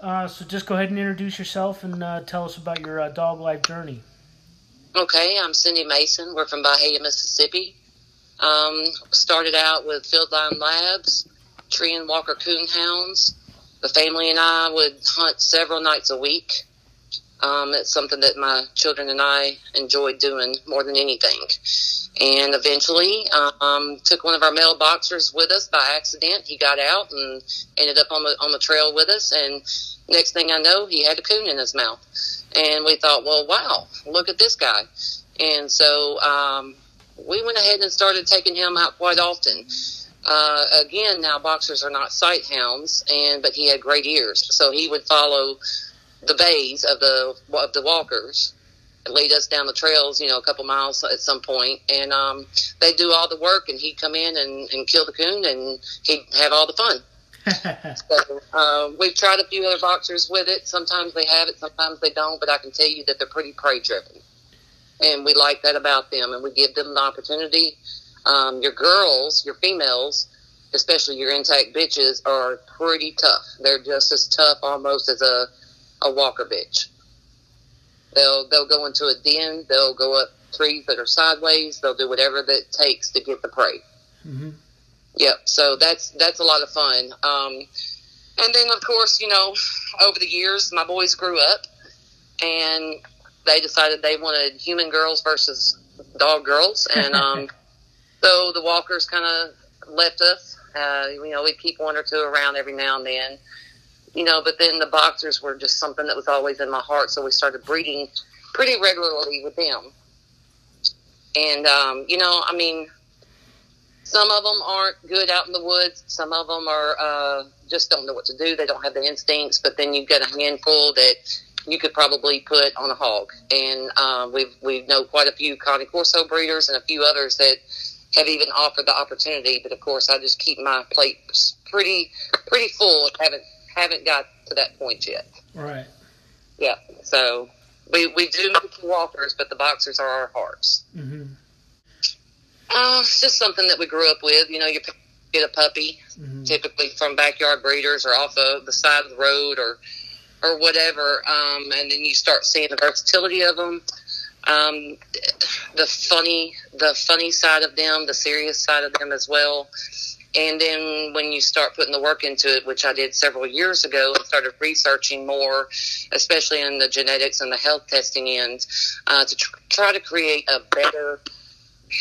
Uh, so just go ahead and introduce yourself and uh, tell us about your uh, dog life journey. Okay, I'm Cyndi Mason. We're from Byhalia, Mississippi. Um, started out with Fieldline Labs, Treeing Walker coon hounds. The family and I would hunt several nights a week. Um, it's something that my children and I enjoyed doing more than anything. And eventually, um, took one of our male boxers with us by accident. He got out and ended up on the on the trail with us. And next thing I know, he had a coon in his mouth. And we thought, well, wow, look at this guy. And so um, we went ahead and started taking him out quite often. Uh, again, now boxers are not sight hounds, and but he had great ears, so he would follow the bays of the of the walkers lead us down the trails, you know, a couple miles at some point, and um, they'd do all the work, and he'd come in and, and kill the coon, and he'd have all the fun. so uh, we've tried a few other boxers with it. Sometimes they have it, sometimes they don't, but I can tell you that they're pretty prey driven, and we like that about them, and we give them the opportunity. Um, your girls, your females, especially your intact bitches, are pretty tough. They're just as tough almost as a a walker bitch. They'll they'll go into a den. They'll go up trees that are sideways. They'll do whatever that takes to get the prey. Mm-hmm. Yep. So that's that's a lot of fun. Um, and then of course, you know, over the years, my boys grew up, and they decided they wanted human girls versus dog girls, and um, so the walkers kind of left us. Uh, you know, we'd keep one or two around every now and then you know, but then the boxers were just something that was always in my heart. So we started breeding pretty regularly with them. And, um, you know, I mean, some of them aren't good out in the woods. Some of them are, uh, just don't know what to do. They don't have the instincts, but then you've got a handful that you could probably put on a hog. And, uh, we've, we know quite a few Cane Corso breeders and a few others that have even offered the opportunity. But of course, I just keep my plate pretty, pretty full. haven't haven't got to that point yet. Right. Yeah. So we we do make the walkers, but the boxers are our hearts. Mm-hmm. Uh, it's just something that we grew up with. You know, you get a puppy, mm-hmm. typically from backyard breeders or off of the side of the road or or whatever, um, and then you start seeing the versatility of them. Um, the funny, the funny side of them, the serious side of them as well. And then when you start putting the work into it, which I did several years ago, and started researching more, especially in the genetics and the health testing end, uh, to tr- try to create a better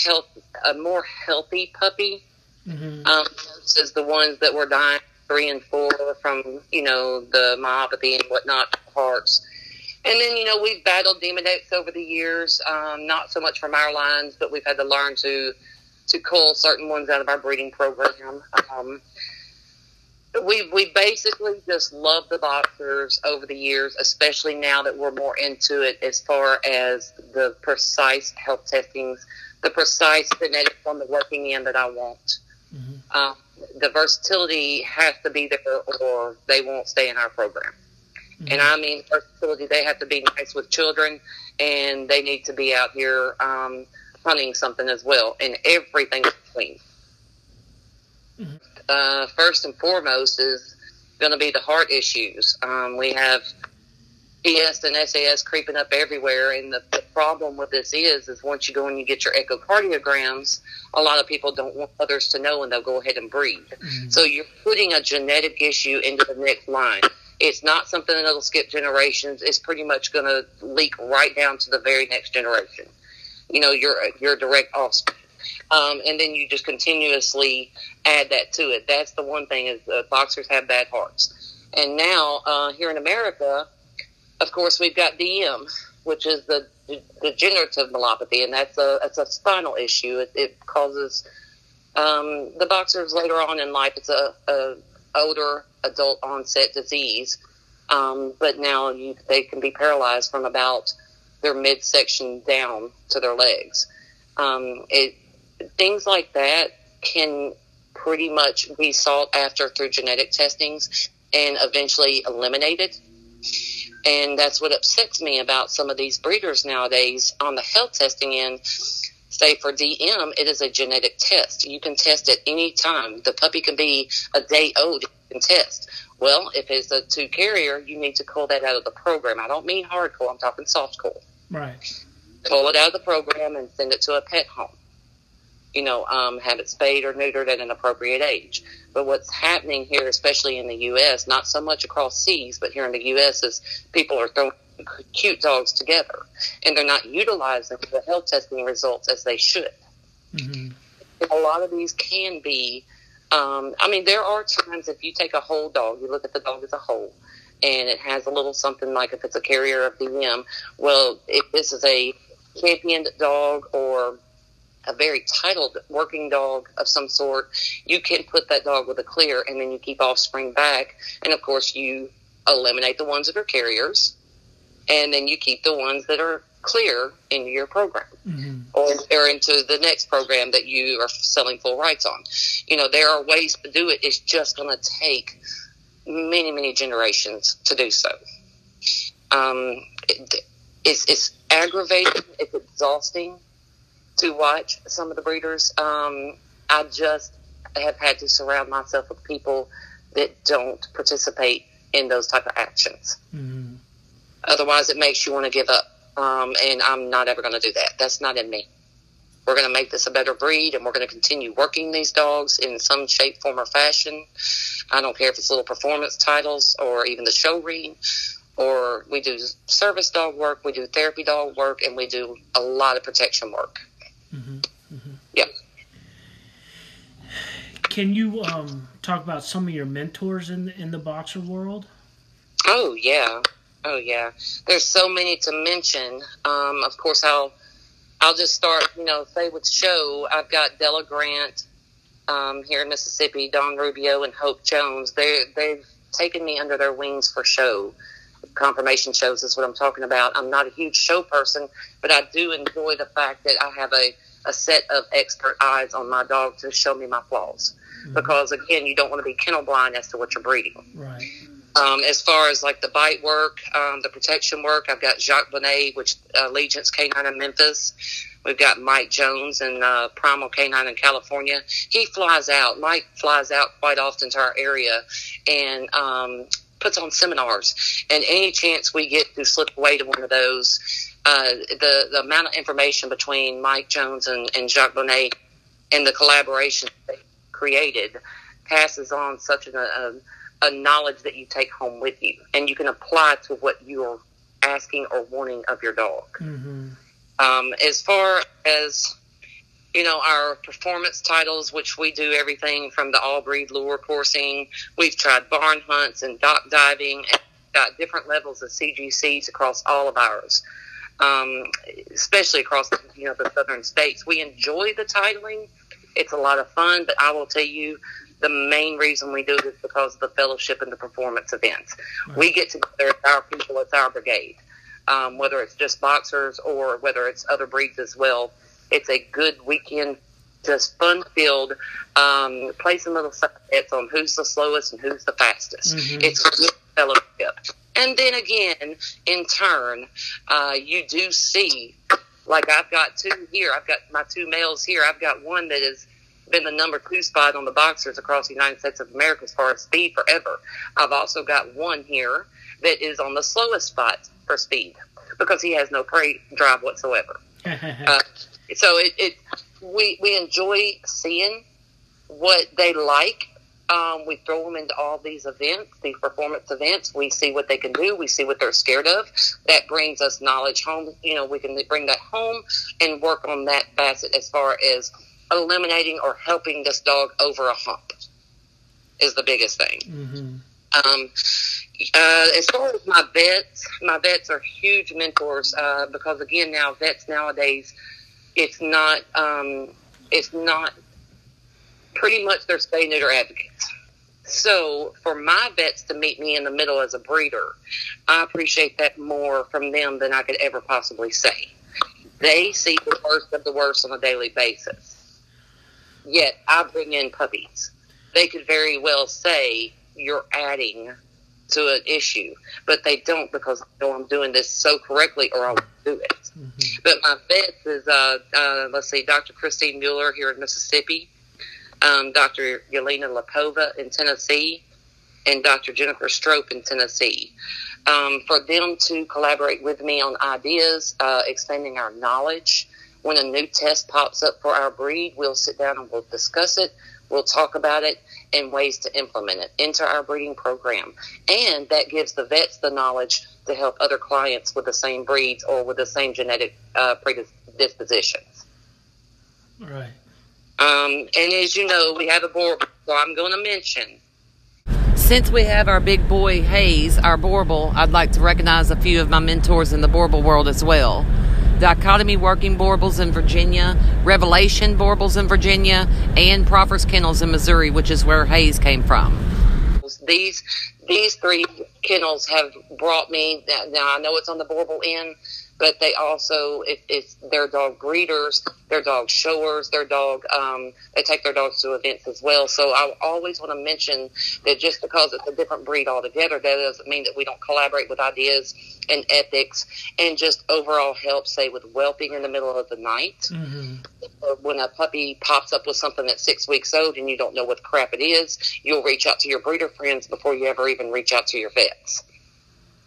health, a more healthy puppy mm-hmm. um, versus the ones that were dying three and four from you know the myopathy and whatnot hearts. And then you know we've battled Demodex over the years, um, not so much from our lines, but we've had to learn to to cull certain ones out of our breeding program. Um, we we basically just love the boxers over the years, especially now that we're more into it as far as the precise health testings, the precise genetics on the working end that I want. Mm-hmm. Um, the versatility has to be there, or they won't stay in our program. Mm-hmm. And I mean versatility; they have to be nice with children, and they need to be out here. Um, hunting something as well, and everything in between. Mm-hmm. Uh, first and foremost is going to be the heart issues. Um, we have AS and SAS creeping up everywhere, and the, the, problem with this is, is once you go and you get your echocardiograms, a lot of people don't want others to know, and they'll go ahead and breed. Mm-hmm. So you're putting a genetic issue into the next line. It's not something that'll skip generations. It's pretty much going to leak right down to the very next generation you know, your your direct offspring. Um, and then you just continuously add that to it. That's the one thing is uh, boxers have bad hearts. And now uh, here in America, of course, we've got DM, which is the degenerative myelopathy, and that's a it's a spinal issue. It, it causes um, the boxers later on in life. It's a, a older adult onset disease Um, but now you, they can be paralyzed from about their midsection down to their legs. Um, it, things like that can pretty much be sought after through genetic testings and eventually eliminated. And that's what upsets me about some of these breeders nowadays on the health testing end. Say for DM, it is a genetic test. You can test at any time. The puppy can be a day old. and test. Well, if it's a two carrier, you need to call that out of the program. I don't mean hardcore. I'm talking soft core. Right. Pull it out of the program and send it to a pet home you know, um, have it spayed or neutered at an appropriate age. But what's happening here, especially in the U.S., not so much across seas, but here in the U.S., is people are throwing cute dogs together, and they're not utilizing the health testing results as they should. Mm-hmm. A lot of these can be. Um, I mean, there are times if you take a whole dog, you look at the dog as a whole, and it has a little something like if it's a carrier of DM. Well, if this is a championed dog or a very titled working dog of some sort, you can put that dog with a clear and then you keep offspring back. And of course, you eliminate the ones that are carriers and then you keep the ones that are clear in your program mm-hmm. or, or into the next program that you are selling full rights on. You know, there are ways to do it. It's just going to take many, many generations to do so. Um, it, it's, it's aggravating. It's exhausting to watch some of the breeders. Um, I just have had to surround myself with people that don't participate in those type of actions. Mm-hmm. Otherwise, it makes you want to give up. Um, and I'm not ever going to do that. That's not in me. We're going to make this a better breed, and we're going to continue working these dogs in some shape, form, or fashion. I don't care if it's little performance titles or even the show ring, or we do service dog work, we do therapy dog work, and we do a lot of protection work. Mm-hmm. Mm-hmm. Yeah. Can you um, talk about some of your mentors in the, in the boxer world? Oh yeah, oh yeah. There's so many to mention. Um, of course, I'll I'll just start. You know, say with show. I've got Della Grant um, here in Mississippi, Don Rubio and Hope Jones. They they've taken me under their wings for show conformation shows is what I'm talking about. I'm not a huge show person, but I do enjoy the fact that I have a, a set of expert eyes on my dog to show me my flaws. Mm-hmm. Because again, you don't want to be kennel blind as to what you're breeding. Right. Um, as far as like the bite work, um, the protection work, I've got Jacques Bonnet, which uh, Allegiance Canine in Memphis. We've got Mike Jones and uh, Primal Canine in California. He flies out. Mike flies out quite often to our area, and um, puts on seminars, and any chance we get to slip away to one of those, uh, the the amount of information between Mike Jones and, and Jacques Bonnet and the collaboration they created passes on such a, a, a knowledge that you take home with you, and you can apply to what you are asking or wanting of your dog. Mm-hmm. Um, as far as you know, our performance titles, which we do everything from the all breed lure coursing. We've tried barn hunts and dock diving and got different levels of CGCs across all of ours, um, especially across, you know, the southern states. We enjoy the titling. It's a lot of fun, but I will tell you, the main reason we do it is because of the fellowship and the performance events. Right. We get together, it's our people, it's our brigade. Um, whether it's just boxers or whether it's other breeds as well it's a good weekend, just fun filled. Um, play some little bets on who's the slowest and who's the fastest. Mm-hmm. It's a good fellowship. And then again, in turn, uh, you do see, like I've got two here. I've got my two males here. I've got one that has been the number two spot on the boxers across the United States of America as far as speed forever. I've also got one here that is on the slowest spot for speed because he has no prey drive whatsoever. uh, so it, it we we enjoy seeing what they like. Um, we throw them into all these events, these performance events. We see what they can do. We see what they're scared of. That brings us knowledge home. You know, we can bring that home and work on that facet as far as eliminating or helping this dog over a hump is the biggest thing. Mm-hmm. Um, uh, as far as my vets, my vets are huge mentors uh, because again, now vets nowadays it's not um, it's not pretty much they're spay neuter advocates. So for my vets to meet me in the middle as a breeder, I appreciate that more from them than I could ever possibly say. They see the worst of the worst on a daily basis. Yet I bring in puppies. They could very well say you're adding to an issue, but they don't because I know I'm doing this so correctly or I will do it. Mm-hmm. But my vets is, uh, uh, let's see, Dr. Christine Mueller here in Mississippi um, Dr. Yelena Lapova in Tennessee, and Dr. Jennifer Strope in Tennessee. Um, for them to collaborate with me on ideas, uh, expanding our knowledge. When a new test pops up for our breed, we'll sit down and we'll discuss it. We'll talk about it and ways to implement it into our breeding program. And that gives the vets the knowledge to help other clients with the same breeds or with the same genetic uh, predispositions. Right. Um, and as you know, we have a board, so I'm going to mention. Since we have our big boy Hayes, our Boerboel, I'd like to recognize a few of my mentors in the Boerboel world as well. Dichotomy Working Boerboels in Virginia, Revelation Boerboels in Virginia, and Proffers Kennels in Missouri, which is where Hayes came from. These these three kennels have brought me. Now I know it's on the Boerboel end, but they also if it's their dog breeders, their dog showers, their dog um, they take their dogs to events as well. So I always want to mention that just because it's a different breed altogether, that doesn't mean that we don't collaborate with ideas and ethics and just overall help. Say with whelping in the middle of the night, mm-hmm. when a puppy pops up with something that's six weeks old and you don't know what crap it is, you'll reach out to your breeder friends before you ever even reach out to your vets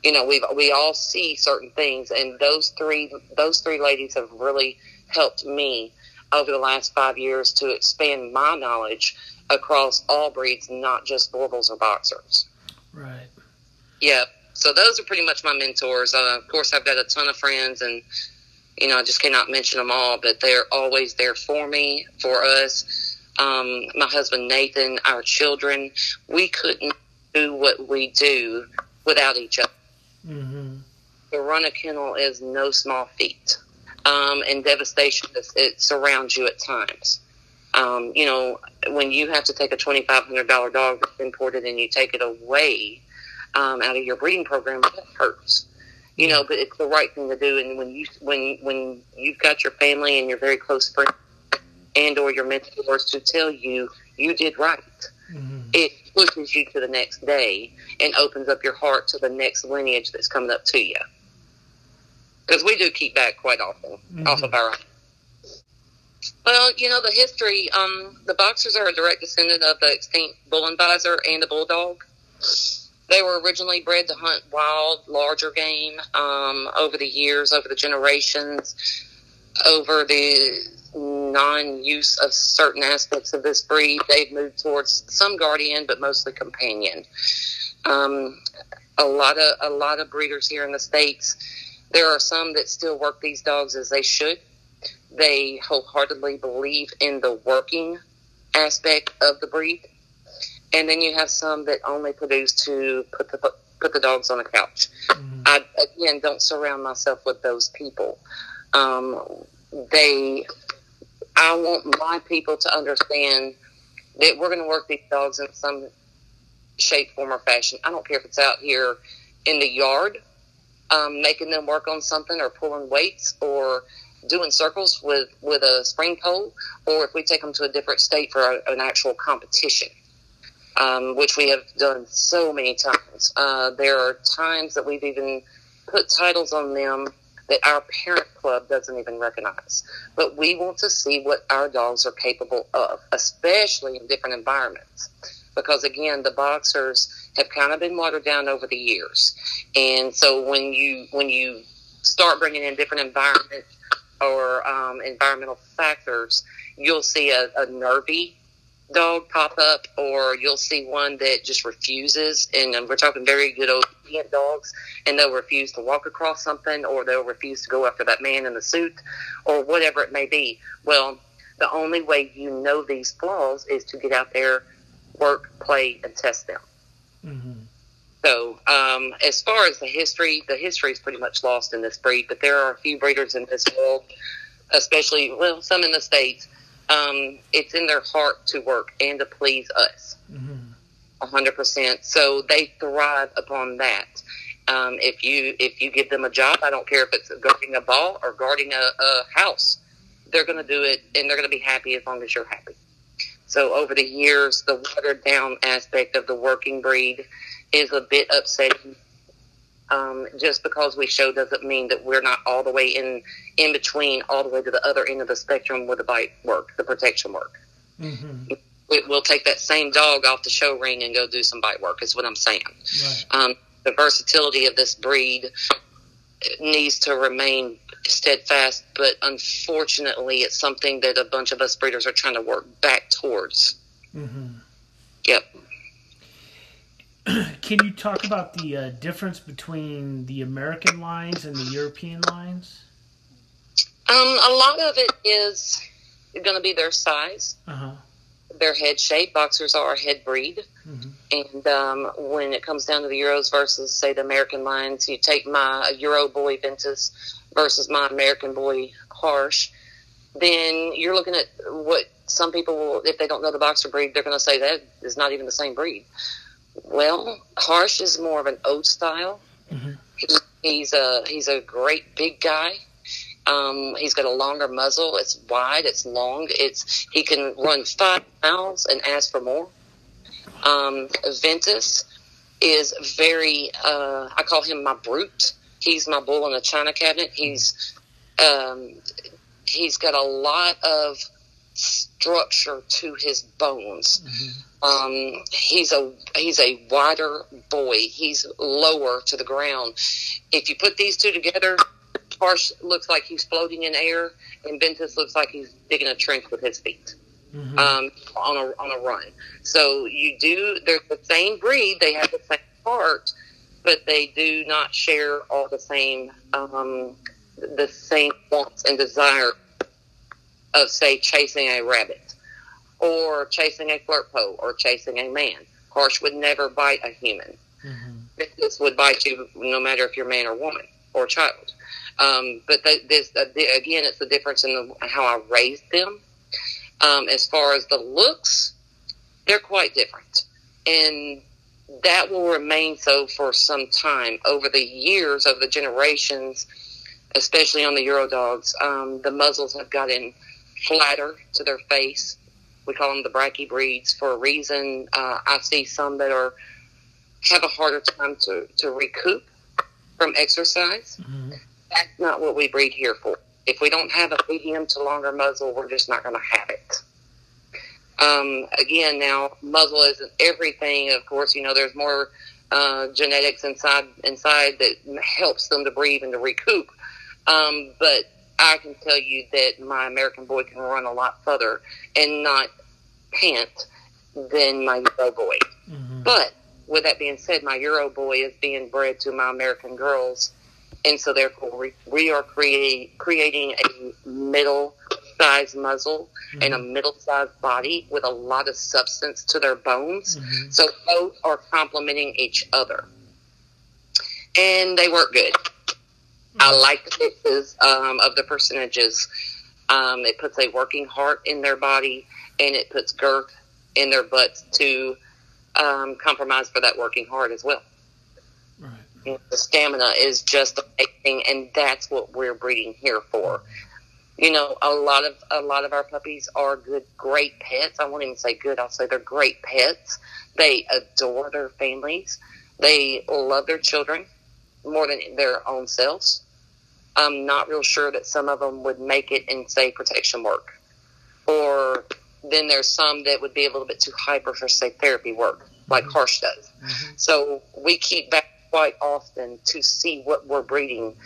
you know we we all see certain things and those three those three ladies have really helped me over the last five years to expand my knowledge across all breeds not just Boerboels or boxers. Right. Yeah so those are pretty much my mentors. Uh, of course i've got a ton of friends and you know i just cannot mention them all but they're always there for me for us. Um, my husband nathan our children we couldn't do what we do without each other Mm-hmm. To run a kennel is no small feat, um, and devastation it surrounds you at times. Um, you know, when you have to take a twenty five hundred dollar dog that's imported and you take it away um, out of your breeding program, that hurts. You know, but it's the right thing to do. And when you when when you've got your family and your very close friends and or your mentors to tell you you did right, mm-hmm. it pushes you to the next day and opens up your heart to the next lineage that's coming up to you. Because we do keep back quite often mm-hmm. off of our own. Well, you know, the history, um, the boxers are a direct descendant of the extinct bull and the bulldog. They were originally bred to hunt wild, larger game um, over the years, over the generations, over the non-use of certain aspects of this breed. They've moved towards some guardian, but mostly companion. Um, a lot of a lot of breeders here in the states. There are some that still work these dogs as they should. They wholeheartedly believe in the working aspect of the breed, and then you have some that only produce to put the put the dogs on the couch. Mm-hmm. I again don't surround myself with those people. Um, they, I want my people to understand that we're going to work these dogs in some shape, form, or fashion. I don't care if it's out here in the yard, um, making them work on something or pulling weights or doing circles with, with a spring pole, or if we take them to a different state for a, an actual competition, um, which we have done so many times. Uh, there are times that we've even put titles on them that our parent club doesn't even recognize. But we want to see what our dogs are capable of, especially in different environments because again, the boxers have kind of been watered down over the years, and so when you when you start bringing in different environments or um, environmental factors, you'll see a, a nervy dog pop up, or you'll see one that just refuses, and we're talking very good obedient dogs, and they'll refuse to walk across something, or they'll refuse to go after that man in the suit, or whatever it may be. Well, the only way you know these flaws is to get out there work, play, and test them. Mm-hmm. So, um, as far as the history, the history is pretty much lost in this breed, but there are a few breeders in this world, especially, well, some in the States. Um, it's in their heart to work and to please us. Mm-hmm. hundred percent. So they thrive upon that. Um, if you if you give them a job, I don't care if it's guarding a ball or guarding a, a house, they're going to do it and they're going to be happy as long as you're happy. So over the years, the watered down aspect of the working breed is a bit upsetting. Um, just because we show doesn't mean that we're not all the way in in between, all the way to the other end of the spectrum with the bite work, the protection work. Mm-hmm. We, we'll take that same dog off the show ring and go do some bite work. Is what I'm saying. Right. Um, the versatility of this breed needs to remain steadfast, but unfortunately, it's something that a bunch of us breeders are trying to work back towards. Mm-hmm. Yep. Can you talk about the uh, difference between the American lines and the European lines? Um, a lot of it is going to be their size, Uh their head shape. Boxers are a head breed. Mhm. And um, when it comes down to the Euros versus, say, the American lines, you take my Euro boy Ventus versus my American boy Harsh, then you're looking at what some people will, if they don't know the boxer breed, they're going to say that is not even the same breed. Well, Harsh is more of an old style. Mhm. He, he's a he's a great big guy. Um, he's got a longer muzzle. It's wide. It's long. It's he can run five miles and ask for more. Um, Ventus is very. Uh, I call him my brute. He's my bull in a china cabinet. He's um, he's got a lot of structure to his bones. Um, he's a he's a wider boy. He's lower to the ground. If you put these two together, Harsh looks like he's floating in air, and Ventus looks like he's digging a trench with his feet Mhm. um, on a on a run. So you do they're the same breed. They have the same heart, but they do not share all the same um, the same wants and desire of say chasing a rabbit or chasing a flirt pole or chasing a man. Harsh would never bite a human. Mhm. This would bite you no matter if you're man or woman or child. Um, but th- this uh, the, again, it's the difference in the, how I raised them. Um, as far as the looks, they're quite different, and that will remain so for some time over the years, over the generations, especially on the Euro dogs. Um, the muzzles have gotten flatter to their face. We call them the brachy breeds for a reason. Uh, I see some that are have a harder time to, to recoup from exercise. Mhm. That's not what we breed here for. If we don't have a medium to longer muzzle, we're just not going to have it. Um, again, now muzzle isn't everything. Of course, you know there's more uh, genetics inside inside that helps them to breathe and to recoup. Um, but I can tell you that my American boy can run a lot further and not pant than my Euro boy. Mhm. But with that being said, my Euro boy is being bred to my American girls, and so therefore we, we are creating creating a middle sized muzzle and a middle sized body with a lot of substance to their bones. Mhm. So both are complementing each other, and they work good. I like the mixes um, of the percentages. Um, it puts a working heart in their body, and it puts girth in their butts to um, compromise for that working heart as well. The stamina is just amazing, and that's what we're breeding here for. You know, a lot of a lot of our puppies are good, great pets. I won't even say good; I'll say they're great pets. They adore their families. They love their children more than their own selves. I'm not real sure that some of them would make it in say protection work, or then there's some that would be a little bit too hyper for say therapy work, like mm-hmm. Harsh does. Mm-hmm. So we keep back quite often to see what we're breeding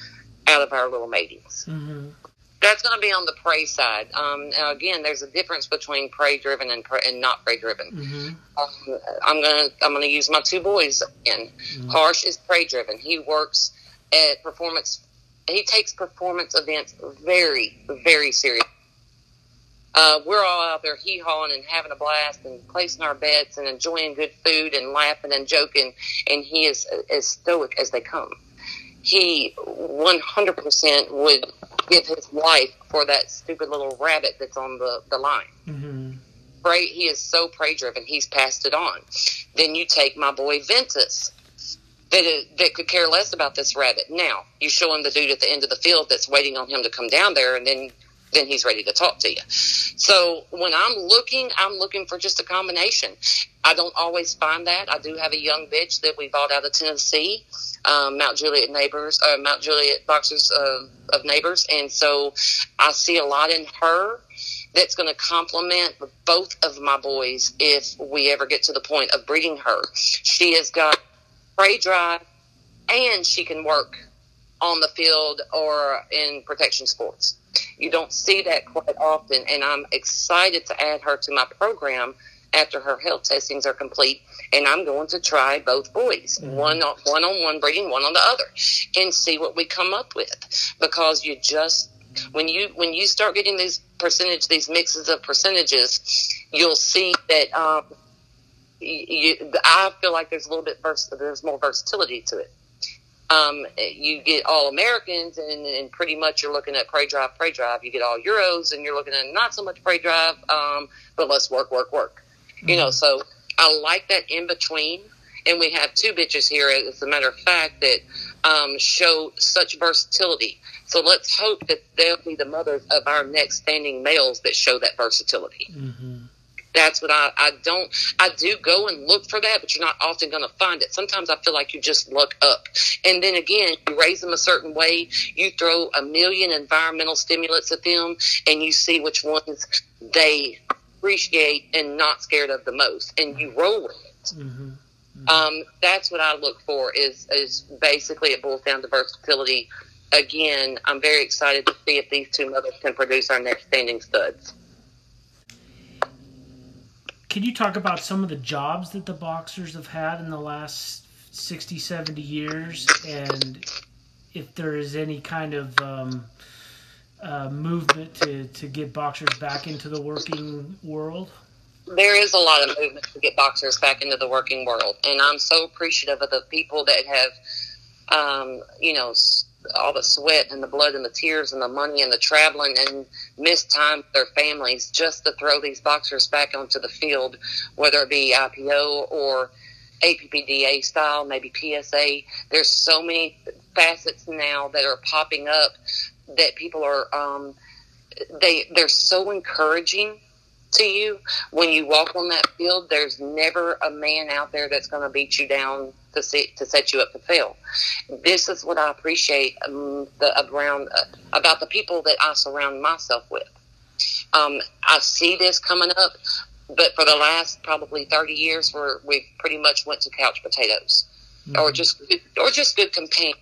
out of our little matings. Mhm. That's going to be on the prey side. Um, now again, there's a difference between prey driven and, prey, and not prey driven. Mhm. Um, I'm gonna I'm gonna use my two boys again. Harsh is prey driven. He works at performance. He takes performance events very very serious. Uh, we're all out there hee hawing and having a blast and placing our bets and enjoying good food and laughing and joking. And he is as stoic as they come. He 100% would give his life for that stupid little rabbit that's on the, the line. Mhm. prey. He is so prey driven. He's passed it on. Then you take my boy Ventus. That, is, that could care less about this rabbit. Now you show him the dude at the end of the field that's waiting on him to come down there, and then then he's ready to talk to you. So when I'm looking, I'm looking for just a combination. I don't always find that. I do have a young bitch that we bought out of Tennessee, um, Mount Juliet neighbors, uh, Mount Juliet boxers of neighbors, and so I see a lot in her that's going to complement both of my boys if we ever get to the point of breeding her. She has got prey drive and she can work on the field or in protection sports. You don't see that quite often, and I'm excited to add her to my program after her health testings are complete. And I'm going to try both boys, mm-hmm. one on, one on one breeding, one on the other, and see what we come up with. Because you just when you when you start getting these percentage these mixes of percentages, you'll see that um, you, I feel like there's a little bit vers- there's more versatility to it um, you get all Americans, and, and pretty much you're looking at prey drive, prey drive. You get all Euros, and you're looking at not so much prey drive, um, but let's work, work, work. Mm-hmm. You know, so I like that in between. And we have two bitches here, as a matter of fact, that um, show such versatility. So let's hope that they'll be the mothers of our next standing males that show that versatility. Mm-hmm that's what I, I don't, I do go and look for that, but you're not often going to find it. Sometimes I feel like you just look up. And then again, you raise them a certain way, you throw a million environmental stimulants at them, and you see which ones they appreciate and not scared of the most, and you roll with it. Mm-hmm. Mm-hmm. Um, that's what I look for is, is basically it boils down to versatility. Again, I'm very excited to see if these two mothers can produce our next standing studs. Can you talk about some of the jobs that the boxers have had in the last 60, 70 years and if there is any kind of um, uh, movement to, to get boxers back into the working world? There is a lot of movement to get boxers back into the working world, and I'm so appreciative of the people that have, um, you know, all the sweat and the blood and the tears and the money and the traveling and missed time with their families just to throw these boxers back onto the field, whether it be IPO or APPDA style, maybe PSA. There's so many facets now that are popping up that people are um, they they're so encouraging to you when you walk on that field. There's never a man out there that's going to beat you down to see, to set you up to fail. This is what I appreciate um, the, around uh, about the people that I surround myself with. Um, I see this coming up, but for the last probably thirty years, where we've pretty much went to couch potatoes, mm-hmm. or just or just good companions,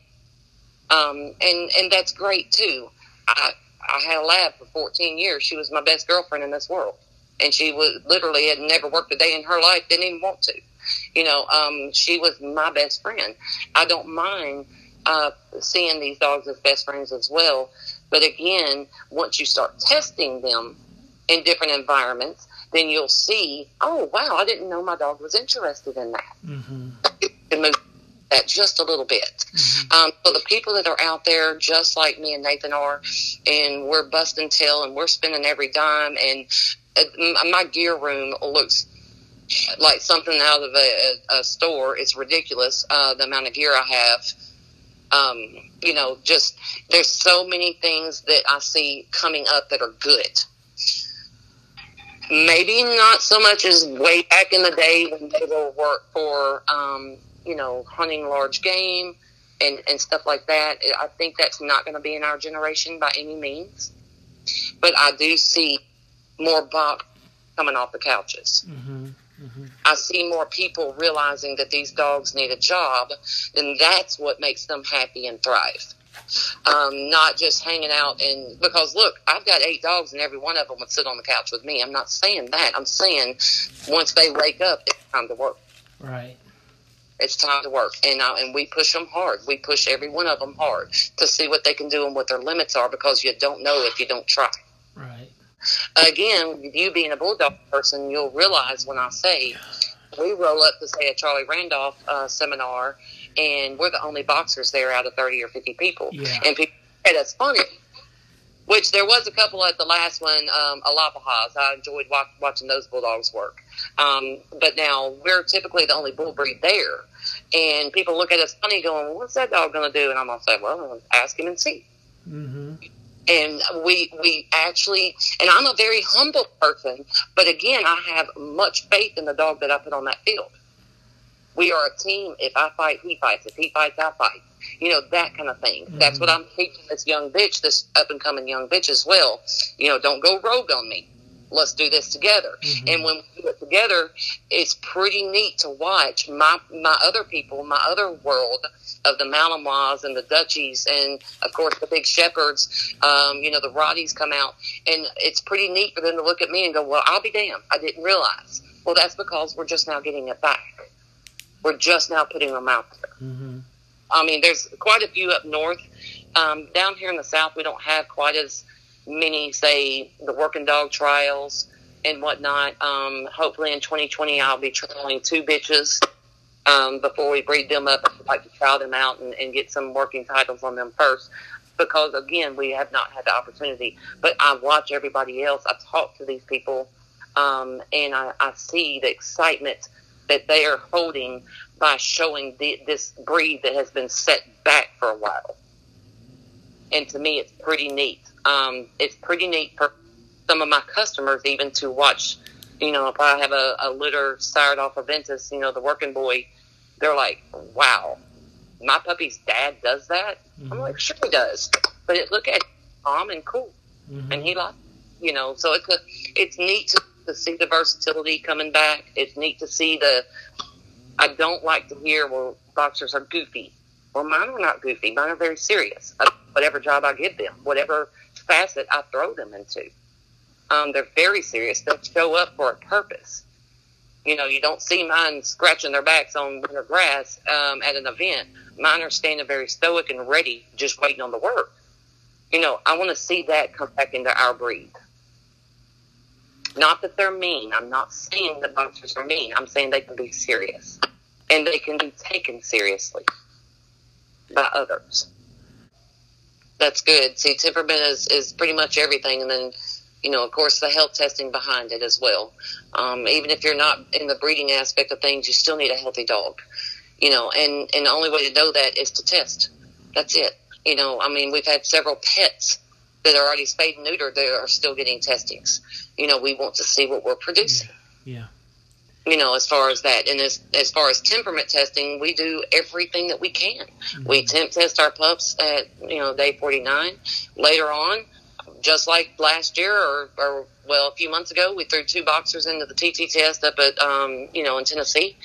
um, and and that's great too. I I had a lab for fourteen years. She was my best girlfriend in this world and she was literally had never worked a day in her life, didn't even want to. You know, um, she was my best friend. I don't mind uh, seeing these dogs as best friends as well. But again, once you start testing them in different environments, then you'll see, oh wow, I didn't know my dog was interested in that. Mm-hmm. move that just a little bit. Mm-hmm. Um, so the people that are out there, just like me and Nathan are, and we're busting tail and we're spending every dime, and my gear room looks like something out of a, a store. It's ridiculous uh, the amount of gear I have. Um, you know, just there's so many things that I see coming up that are good. Maybe not so much as way back in the day when they will work for, um, you know, hunting large game and, and stuff like that. I think that's not going to be in our generation by any means. But I do see more bop coming off the couches. Mm-hmm. Mm-hmm. I see more people realizing that these dogs need a job, and that's what makes them happy and thrive. Um, not just hanging out and because look, I've got eight dogs and every one of them would sit on the couch with me. I'm not saying that. I'm saying once they wake up, it's time to work. Right. It's time to work, and uh, and we push them hard. We push every one of them hard to see what they can do and what their limits are because you don't know if you don't try. Right. Again, you being a bulldog person, you'll realize when I say we roll up to say a Charlie Randolph uh, seminar, and we're the only boxers there out of thirty or fifty people, yeah. and people say that's funny. Which there was a couple at the last one, um, Alapahas. I enjoyed watch, watching those bulldogs work. Um, but now we're typically the only bull breed there, and people look at us funny, going, well, "What's that dog going to do?" And I'm going to say, "Well, ask him and see." Mm-hmm. And we we actually and I'm a very humble person, but again, I have much faith in the dog that I put on that field. We are a team. If I fight, he fights. If he fights, I fight. You know that kind of thing. That's mm-hmm. what I'm teaching this young bitch, this up and coming young bitch as well. You know, don't go rogue on me. Let's do this together. And when we do it together, it's pretty neat to watch my my other people, my other world of the Malinois and the Dutchies, and of course the big shepherds. Um, you know, the Rotties come out, and it's pretty neat for them to look at me and go, "Well, I'll be damned, I didn't realize." Well, that's because we're just now getting it back. We're just now putting them out there. Mm-hmm. I mean, there's quite a few up north. Um, down here in the south, we don't have quite as many, say, the working dog trials and whatnot. Um, hopefully in 2020, I'll be trialing two bitches um, before we breed them up. I'd like to trial them out and, and get some working titles on them first. Because again, we have not had the opportunity. But I watch everybody else. I talk to these people, um, and I, I see the excitement that they are holding by showing the, this breed that has been set back for a while. And to me, it's pretty neat. Um, it's pretty neat for some of my customers even to watch. You know, if I have a, a litter sired off of Ventus, you know, the working boy, they're like, "Wow, my puppy's dad does that." I'm like, "Sure he does," but it, look at it, calm and cool, Mm-hmm. and he like, you know. So it's a, it's neat to, to see the versatility coming back. It's neat to see the. I don't like to hear well boxers are goofy. Well, mine are not goofy. Mine are very serious. Whatever job I give them, whatever facet I throw them into, um, they're very serious. They'll show up for a purpose. You know, you don't see mine scratching their backs on winter grass um, at an event. Mine are standing very stoic and ready, just waiting on the work. You know, I want to see that come back into our breed. Not that they're mean. I'm not saying that boxers are mean. I'm saying they can be serious. And they can be taken seriously by others. That's good. See, temperament is, is pretty much everything. And then, you know, of course, the health testing behind it as well. Um, even if you're not in the breeding aspect of things, you still need a healthy dog. You know, and, and the only way to know that is to test. That's it. You know, I mean, we've had several pets that are already spayed and neutered that are still getting testings. You know, we want to see what we're producing Yeah. You know, as far as that. And as, as far as temperament testing, we do everything that we can. We temp test our pups at, you know, day 49. Later on, just like last year or, or well, a few months ago, we threw two boxers into the TT test up at, um, you know, in Tennessee.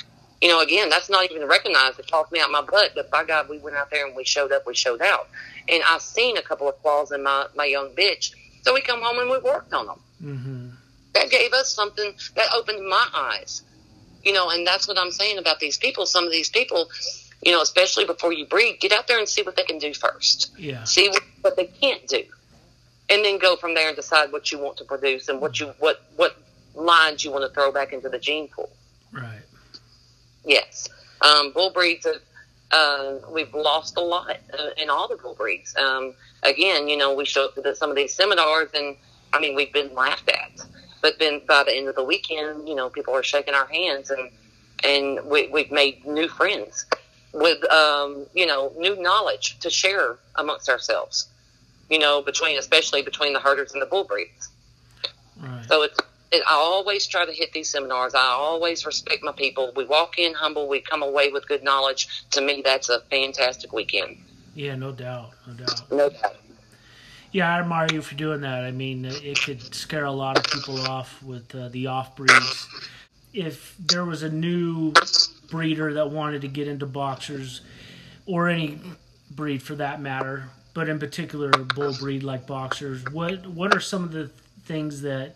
You know, again, that's not even recognized. It talked me out my butt, but by God, we went out there and we showed up, we showed out. And I've seen a couple of flaws in my, my young bitch. So we come home and we worked on them Mm-hmm. that gave us something that opened my eyes. You know, and that's what I'm saying about these people. Some of these people, you know, especially before you breed, get out there and see what they can do first. Yeah. See what, what they can't do. And then go from there and decide what you want to produce and what you what what lines you want to throw back into the gene pool. Right. Yes. Um, bull breeds have, uh, we've lost a lot uh, in all the bull breeds. Um, again, you know, we show up to the, some of these seminars and, I mean, we've been laughed at. But then by the end of the weekend, you know, people are shaking our hands and, and we, we've made new friends with, um, you know, new knowledge to share amongst ourselves, you know, between, especially between the herders and the bull breeds. Right. So it's, it, I always try to hit these seminars. I always respect my people. We walk in humble. We come away with good knowledge. To me, that's a fantastic weekend. Yeah, no doubt, no doubt. No doubt. Yeah, I admire you for doing that. I mean, it could scare a lot of people off with uh, the off breeds. If there was a new breeder that wanted to get into boxers, or any breed for that matter, but in particular bull breed like boxers, what what are some of the things that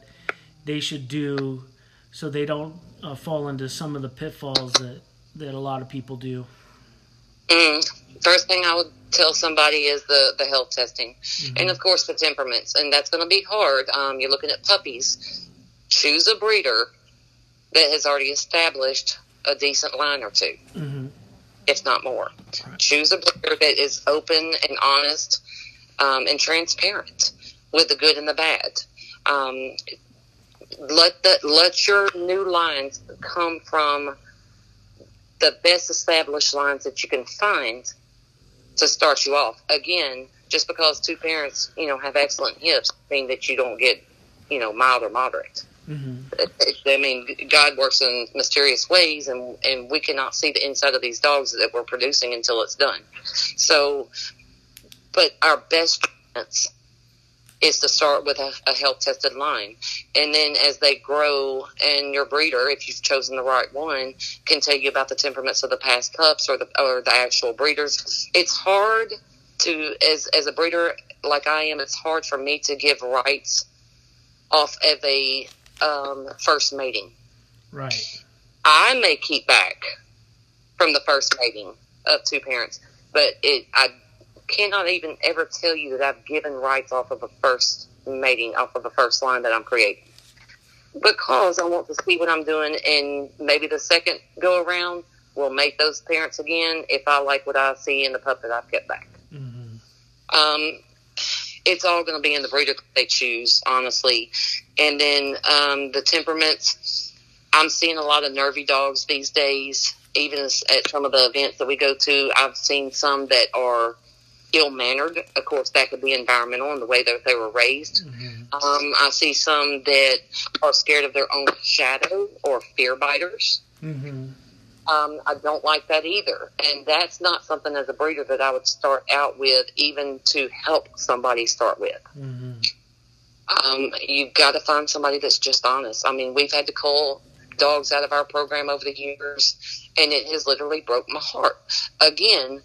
they should do so they don't uh, fall into some of the pitfalls that that a lot of people do? Mm. First thing I would tell somebody is the, the health testing. And of course, the temperaments. And that's going to be hard. Um, you're looking at puppies. Choose a breeder that has already established a decent line or 2 hmm if not more. Choose a breeder that is open and honest um, and transparent. with the good and the bad. Um, let the let your new lines come from the best established lines that you can find to start you off. Again, just because two parents, you know, have excellent hips, mean that you don't get, you know, mild or moderate. Mm-hmm. I mean, God works in mysterious ways, and and we cannot see the inside of these dogs that we're producing until it's done. So, but our best chance is to start with a, a health tested line. And then as they grow and your breeder, if you've chosen the right one, can tell you about the temperaments of the past pups or the, or the actual breeders. It's hard to, as, as a breeder like I am, it's hard for me to give rights off of a um, first mating. Right. I may keep back from the first mating of two parents, but it I cannot even ever tell you that I've given rights off of a first mating, off of a first line that I'm creating. Because I want to see what I'm doing, and maybe the second go around will make those parents again if I like what I see in the pup that I've kept back. Mm-hmm. Um, it's all going to be in the breeder they choose, honestly. And then um, the temperaments. I'm seeing a lot of nervy dogs these days. Even at some of the events that we go to, I've seen some that are ill mannered. Of course, that could be environmental and the way that they were raised. Mm-hmm. Um, I see some that are scared of their own shadow or fear biters. Mm-hmm. Um, I don't like that either. And that's not something as a breeder that I would start out with, even to help somebody start with. Mm-hmm. Um, you've got to find somebody that's just honest. I mean, we've had to cull dogs out of our program over the years, and it has literally broke my heart. Again,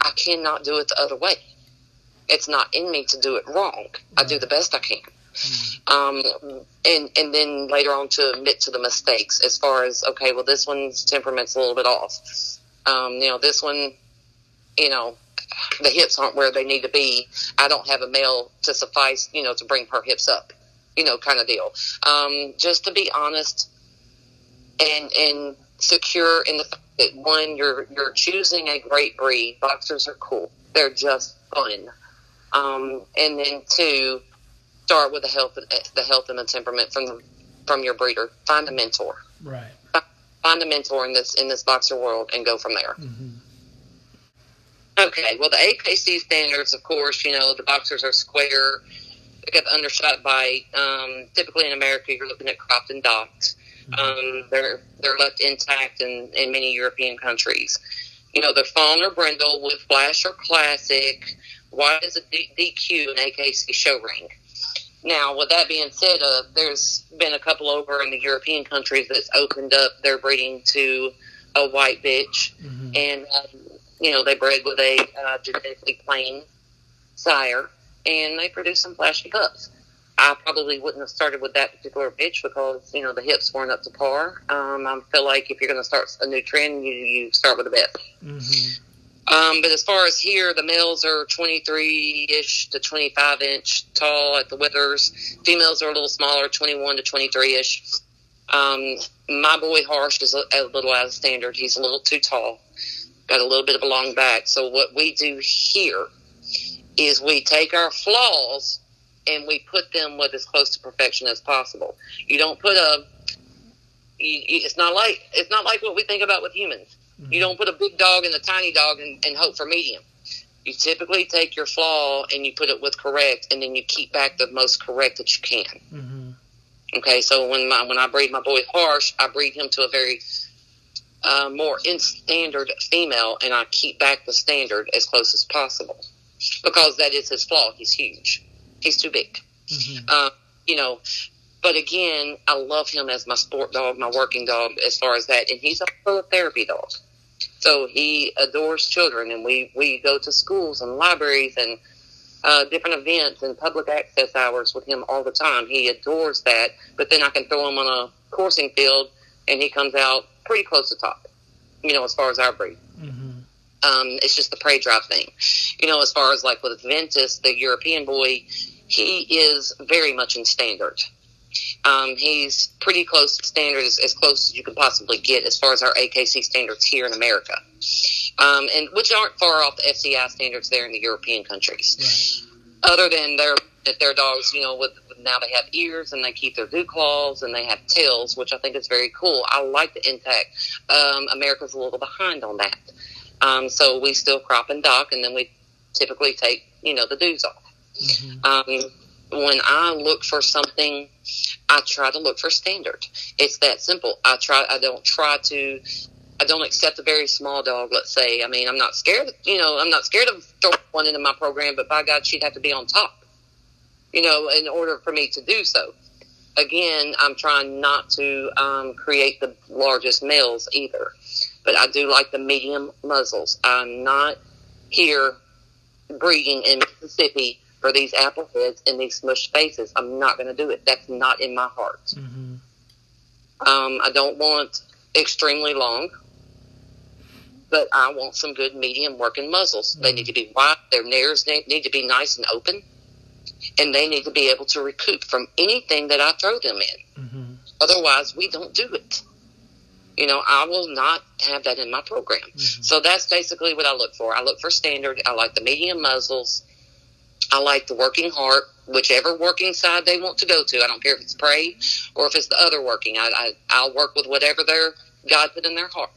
I cannot do it the other way. It's not in me to do it wrong. I do the best I can. Mm. Um, and and then later on to admit to the mistakes as far as okay, well this one's temperament's a little bit off. Um, you know, this one, you know, the hips aren't where they need to be. I don't have a male to suffice, you know, to bring her hips up, you know, kind of deal. Um, just to be honest and and secure in the that one, you're you're choosing a great breed. Boxers are cool; they're just fun. Um, and then two, start with the health, the health and the temperament from the, from your breeder. Find a mentor. Right. Find a mentor in this in this boxer world and go from there. Mm-hmm. Okay. Well, the AKC standards, of course, you know the boxers are square. They get undershot bite. um, typically in America, you're looking at cropped and docked. Um, they're they're left intact in, in many European countries. You know, fawn or brindle with flash or classic. White is a D- DQ and AKC show ring. Now, with that being said, uh, there's been a couple over in the European countries that's opened up their breeding to a white bitch, mm-hmm. and um, you know they bred with a uh, genetically plain sire, and they produce some flashy pups. I probably wouldn't have started with that particular bitch because you know the hips weren't up to par. Um, I feel like if you're going to start a new trend, you you start with the best. Mm-hmm. Um, but as far as here, the males are 23 ish to 25 inch tall at the withers. Females are a little smaller, 21 to 23 ish. Um, my boy Harsh is a, a little out of standard. He's a little too tall, got a little bit of a long back. So what we do here is we take our flaws and we put them with as close to perfection as possible. You don't put a. You, it's not like it's not like what we think about with humans. Mm-hmm. You don't put a big dog and a tiny dog and, and hope for medium. You typically take your flaw and you put it with correct, and then you keep back the most correct that you can. Mm-hmm. Okay, so when my when I breed my boy Harsh, I breed him to a very uh, more in standard female, and I keep back the standard as close as possible because that is his flaw. He's huge he's too big. Mm-hmm. Uh, you know, but again, I love him as my sport dog, my working dog, as far as that, and he's a therapy dog. So he adores children, and we we go to schools and libraries and uh, different events and public access hours with him all the time. He adores that. But then I can throw him on a coursing field, and he comes out pretty close to top. You know, as far as our breed. Mm-hmm. Um, it's just the prey drive thing. You know, as far as like with Ventus, the European boy, he is very much in standard. Um, he's pretty close to standard, as, as, close as you can possibly get as far as our AKC standards here in America, um, and which aren't far off the FCI standards there in the European countries. Right. other than their that their dogs, you know, with now they have ears and they keep their dew claws and they have tails, which I think is very cool. I like the intact. Um, America's a little behind on that, um, so we still crop and dock, and then we typically take you know the dews off. Mm-hmm. Um, when I look for something, I try to look for standard. It's that simple. I try. I don't try to. I don't accept a very small dog. Let's say. I mean, I'm not scared. You know, I'm not scared of throwing one into my program, but by God, she'd have to be on top. You know, in order for me to do so. Again, I'm trying not to um, create the largest males either, but I do like the medium muzzles. I'm not here breeding in Mississippi for these apple heads and these smushed faces. I'm not going to do it. That's not in my heart. Mm-hmm. Um, I don't want extremely long, but I want some good medium working muzzles. Mm-hmm. They need to be wide. Their nares need to be nice and open, and they need to be able to recoup from anything that I throw them in. Mm-hmm. Otherwise, we don't do it. You know, I will not have that in my program. Mm-hmm. So that's basically what I look for. I look for standard. I like the medium muzzles. I like the working heart, whichever working side they want to go to. I don't care if it's prey or if it's the other working. I, I I'll work with whatever their God put in their heart.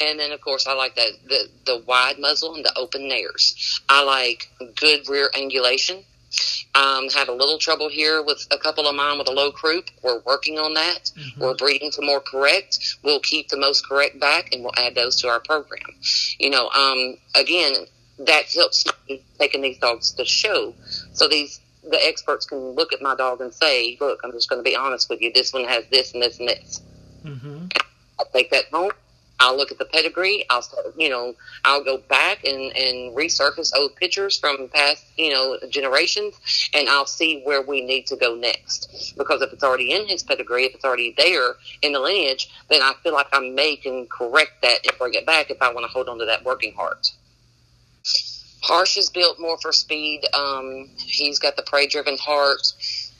And then, of course, I like that the the wide muzzle and the open nares. I like good rear angulation. Um, had a little trouble here with a couple of mine with a low croup. We're working on that. Mm-hmm. We're breeding to more correct. We'll keep the most correct back, and we'll add those to our program. You know, um, again, that helps me taking these dogs to show. So these the experts can look at my dog and say, "Look, I'm just going to be honest with you. This one has this and this and this." Mm-hmm. I'll take that home. I'll look at the pedigree. I'll start, you know, I'll go back and, and resurface old pictures from past, you know, generations, and I'll see where we need to go next. Because if it's already in his pedigree, if it's already there in the lineage, then I feel like I may can correct that and bring it back if I want to hold on to that working heart. Harsh is built more for speed. Um, he's got the prey driven heart.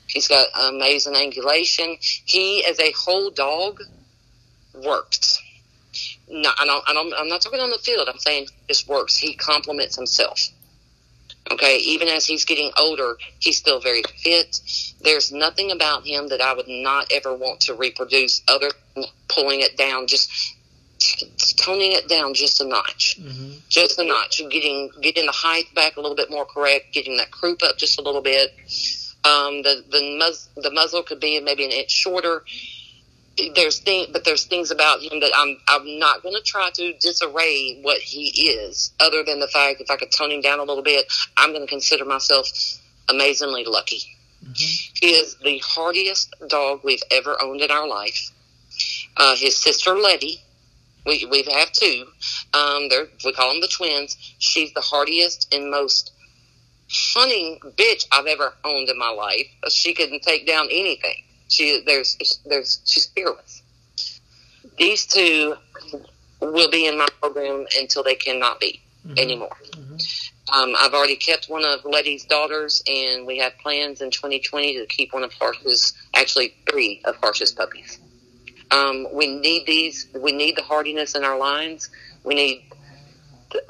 He's got amazing angulation. He, as a whole dog, works. No, I don't, I don't, I'm not talking on the field. I'm saying this works. He complements himself. Okay, even as he's getting older, he's still very fit. There's nothing about him that I would not ever want to reproduce other than pulling it down. Just toning it down just a notch, mm-hmm. just a notch, getting getting the height back a little bit more correct, getting that croup up just a little bit. Um, the the, muz- the muzzle could be maybe an inch shorter. There's thing, but there's things about him that I'm I'm not going to try to disarray what he is, other than the fact if I could tone him down a little bit, I'm going to consider myself amazingly lucky. Mm-hmm. He is the hardiest dog we've ever owned in our life. Uh, his sister Letty we we have two. Um, they're we call them the twins. She's the hardiest and most hunting bitch I've ever owned in my life. She couldn't take down anything. She there's there's she's fearless. These two will be in my program until they cannot be mm-hmm. anymore. Mm-hmm. Um, I've already kept one of Letty's daughters, and we have plans in 2020 to keep one of Harsh's, actually three of Harsh's puppies. Um, we need these. We need the hardiness in our lines. We need.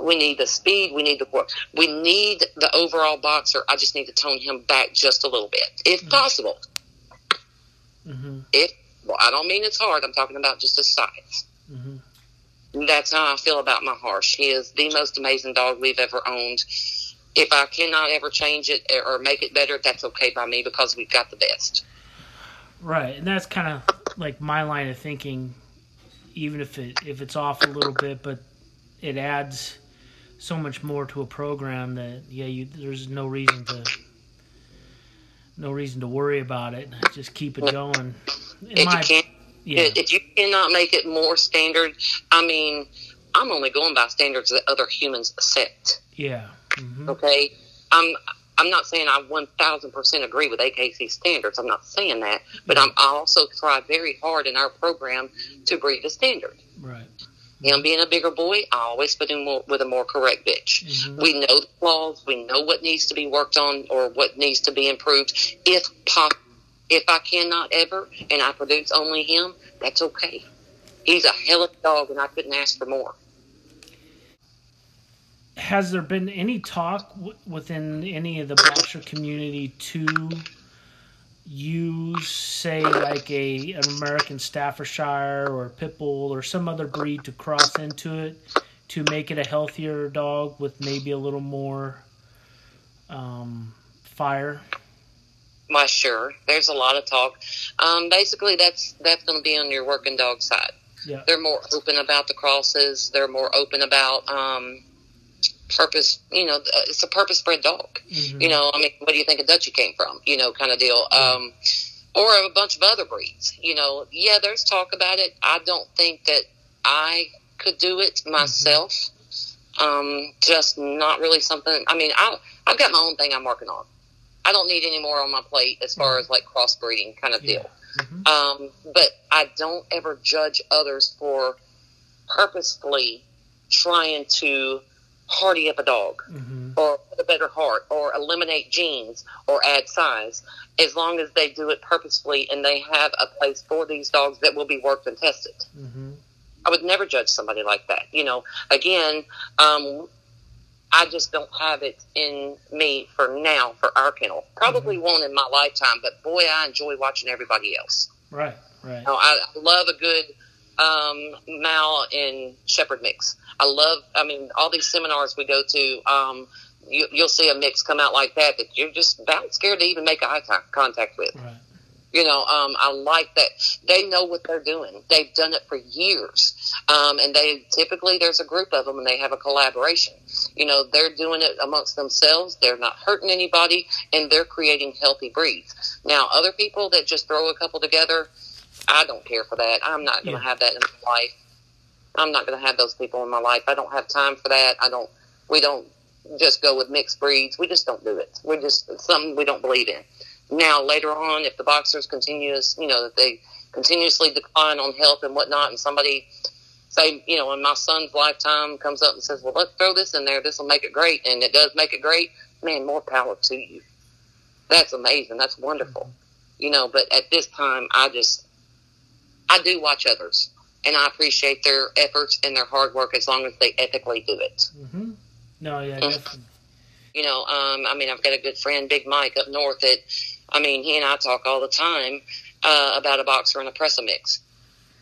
We need the speed. We need the work. We need the overall boxer. I just need to tone him back just a little bit, if mm-hmm. possible. Mm-hmm. If well, I don't mean it's hard. I'm talking about just the size. Mm-hmm. That's how I feel about my Harsh. He is the most amazing dog we've ever owned. If I cannot ever change it or make it better, that's okay by me because we've got the best. Right, and that's kind of like my line of thinking, even if it if it's off a little bit, but it adds so much more to a program that yeah, you, there's no reason to no reason to worry about it. Just keep it going. In if my, you can't, yeah. if you cannot make it more standard, I mean, I'm only going by standards that other humans set. Yeah. Mm-hmm. Okay. I'm I'm not saying I 1000% agree with AKC standards. I'm not saying that. But I'm, I also try very hard in our program to breed a standard. Right. Him being a bigger boy, I always put him more, with a more correct bitch. Mm-hmm. We know the flaws. We know what needs to be worked on or what needs to be improved. If possible, if I cannot ever and I produce only him, that's okay. He's a hell of a dog and I couldn't ask for more. has there been any talk w- within any of the boxer community to use, say, like a an American Staffordshire or a pit bull or some other breed to cross into it to make it a healthier dog with maybe a little more um, fire? Why, sure. There's a lot of talk. Um, basically, that's that's going to be on your working dog side. Yeah. They're more open about the crosses. They're more open about um, purpose. You know, it's a purpose-bred dog. Mhm. You know, I mean, what do you think of Dutchie came from? You know, kind of deal. Um, or a bunch of other breeds. You know, yeah, there's talk about it. I don't think that I could do it myself. Um, just not really something. I mean, I I've got my own thing I'm working on. I don't need any more on my plate as far as like crossbreeding kind of Yeah. deal. Mhm. Um, but I don't ever judge others for purposefully trying to hardy up a dog Mhm. or a better heart or eliminate genes or add size as long as they do it purposefully and they have a place for these dogs that will be worked and tested. Mhm. I would never judge somebody like that. You know, again, um, I just don't have it in me for now for our kennel. Probably won't in my lifetime, but boy, I enjoy watching everybody else. Right. Right. You know, I love a good um, Mal and Shepherd mix. I love, I mean, all these seminars we go to, um, you, you'll see a mix come out like that that you're just about scared to even make eye con- contact with. Right. You know, um, I like that they know what they're doing. They've done it for years, um, and they typically there's a group of them and they have a collaboration. You know, they're doing it amongst themselves. They're not hurting anybody, and they're creating healthy breeds. Now, other people that just throw a couple together, I don't care for that. I'm not going to Yeah. have that in my life. I'm not going to have those people in my life. I don't have time for that. I don't. We don't just go with mixed breeds. We just don't do it. We're just it's something we don't believe in. Now later on, if the boxers continues, you know, that they continuously decline on health and whatnot, and somebody say, you know, in my son's lifetime comes up and says, "Well, let's throw this in there. This will make it great," and it does make it great. Man, more power to you. That's amazing. That's wonderful. You know, but at this time, I just I do watch others, and I appreciate their efforts and their hard work as long as they ethically do it. hmm No, yeah, Mhm. definitely. You know, um, I mean, I've got a good friend, Big Mike, up north. That, I mean, he and I talk all the time uh, about a boxer and a Presa mix.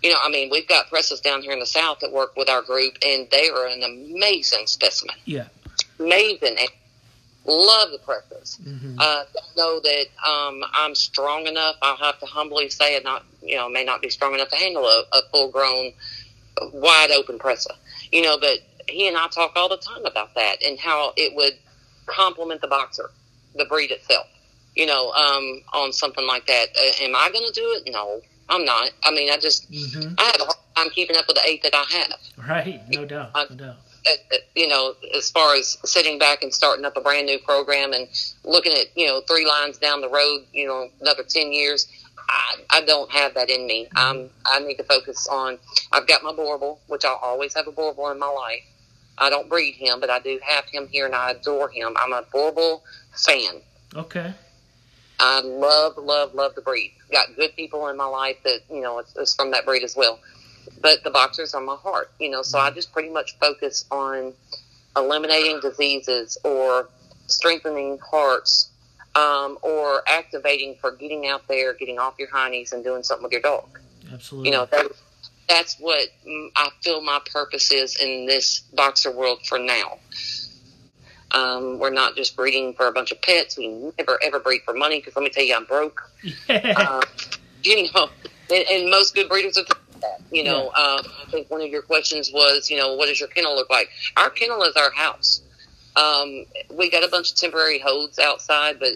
You know, I mean, we've got Presas down here in the south that work with our group, and they are an amazing specimen. Yeah. Amazing. Love the Presas. hmm Uh, don't know that um, I'm strong enough. I'll have to humbly say, it not you know, may not be strong enough to handle a, a full grown, wide open Presa. You know, but he and I talk all the time about that and how it would complement the boxer, the breed itself. You know, um, on something like that. Uh, am I going to do it? No, I'm not. I mean, I just hmm I have a hard time keeping up with the eight that I have Right. No doubt. No doubt. Uh, you know, as far as sitting back and starting up a brand new program and looking at, you know, three lines down the road, you know, another 10 years, I, I don't have that in me. Um, I need to focus on, I've got my Boerboel, which I'll always have a Boerboel in my life. I don't breed him, but I do have him here and I adore him. I'm a Boerboel fan. Okay. I love, love, love the breed. Got good people in my life that, you know, it's, it's from that breed as well. But the boxers are my heart, you know, so I just pretty much focus on eliminating diseases or strengthening hearts um, or activating for getting out there, getting off your hindies and doing something with your dog. Absolutely. You know, that, that's what I feel my purpose is in this boxer world for now. Um, we're not just breeding for a bunch of pets. We never ever breed for money because let me tell you, I'm broke. Uh, you know, and, and most good breeders are that. You know, um, I think one of your questions was, you know, what does your kennel look like? Our kennel is our house. Um, we got a bunch of temporary holds outside, but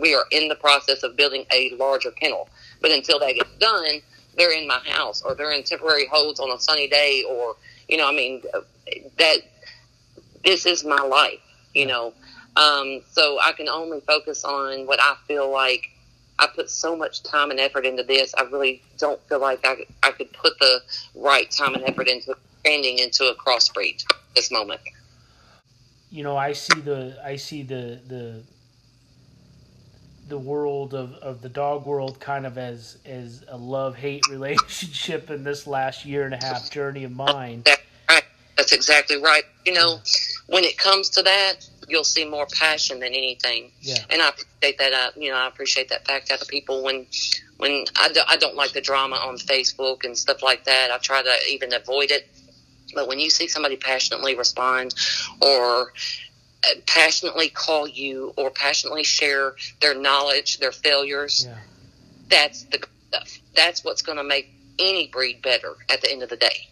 we are in the process of building a larger kennel. But until that gets done, they're in my house or they're in temporary holds on a sunny day or, you know, I mean, that this is my life, you know. Um, so I can only focus on what I feel like I put so much time and effort into this. I really don't feel like I, I could put the right time and effort into expanding into a crossbreed this moment. you know, I see the I see the the the world of, of the dog world kind of as as a love hate relationship in this last year and a half journey of mine. Right. That's exactly right. You know, when it comes to that, you'll see more passion than anything. Yeah. And I appreciate that. Uh, you know, I appreciate that fact out of people when when I, do, I don't like the drama on Facebook and stuff like that. I try to even avoid it. But when you see somebody passionately respond or uh, passionately call you or passionately share their knowledge, their failures, Yeah. that's the stuff. That's what's going to make any breed better at the end of the day.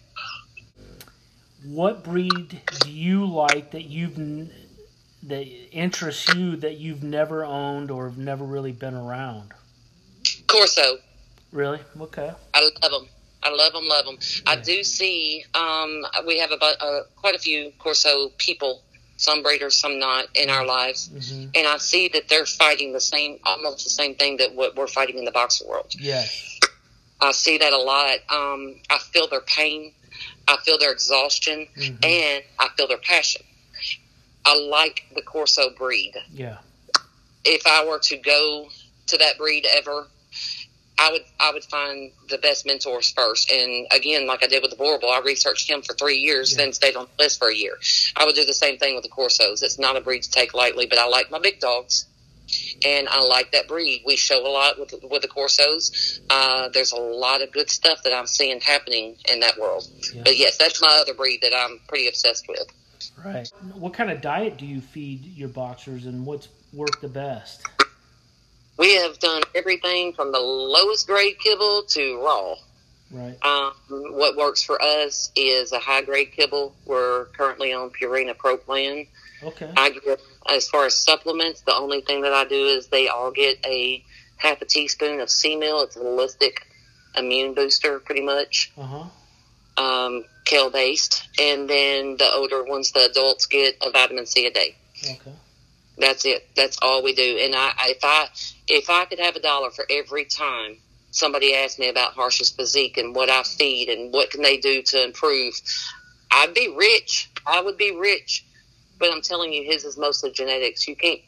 What breed do you like that you've that interests you that you've never owned or have never really been around? Corso, Really? Okay. I love them. I love them, love them. I do see um, we have about uh, quite a few Corso people, some breeders, some not, in our lives, hmm and I see that they're fighting the same, almost the same thing that what we're fighting in the boxer world. Yes. I see that a lot. Um, I feel their pain. I feel their exhaustion, Mhm. and I feel their passion. I like the Corso breed. Yeah. If I were to go to that breed ever, I would I would find the best mentors first. And again, like I did with the Boerboel, I researched him for three years, Yeah. then stayed on the list for a year. I would do the same thing with the Corsos. It's not a breed to take lightly, but I like my big dogs. And I like that breed. We show a lot with with the Corsos. Uh, there's a lot of good stuff that I'm seeing happening in that world. Yeah. But yes, that's my other breed that I'm pretty obsessed with. Right. What kind of diet do you feed your boxers, and what's worked the best? We have done everything from the lowest grade kibble to raw. Right. Um, what works for us is a high grade kibble. We're currently on Purina Pro Plan. Okay. I get, as far as supplements, the only thing that I do is they all get a half a teaspoon of sea meal. It's a holistic immune booster, pretty much, Uh huh. um, kale based. And then the older ones, the adults, get a vitamin C a day. Okay. That's it. That's all we do. And I, if I, if I could have a dollar for every time somebody asked me about Harsh's physique and what I feed and what can they do to improve, I'd be rich. I would be rich. But I'm telling you, his is mostly genetics. You can't.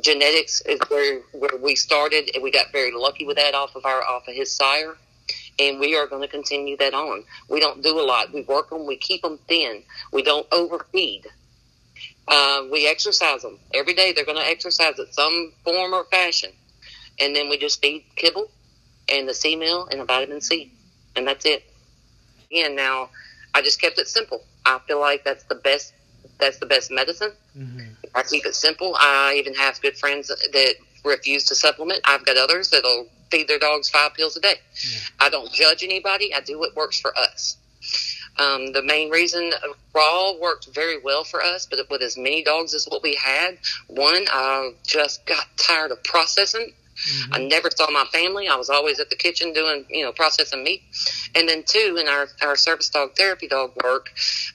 Genetics is where where we started, and we got very lucky with that off of our off of his sire, and we are going to continue that on. We don't do a lot. We work them. We keep them thin. We don't overfeed. Uh, we exercise them every day. They're going to exercise at some form or fashion, and then we just feed kibble and the sea meal and a vitamin C, and that's it. Again, now I just kept it simple. I feel like that's the best. That's the best medicine. hmm I keep it simple. I even have good friends that refuse to supplement. I've got others that'll feed their dogs five pills a day. Yeah. I don't judge anybody. I do what works for us. Um, the main reason raw worked very well for us, but with as many dogs as what we had, one, I just got tired of processing. hmm I never saw my family. I was always at the kitchen doing, you know, processing meat. And then two, in our, our service dog therapy dog work,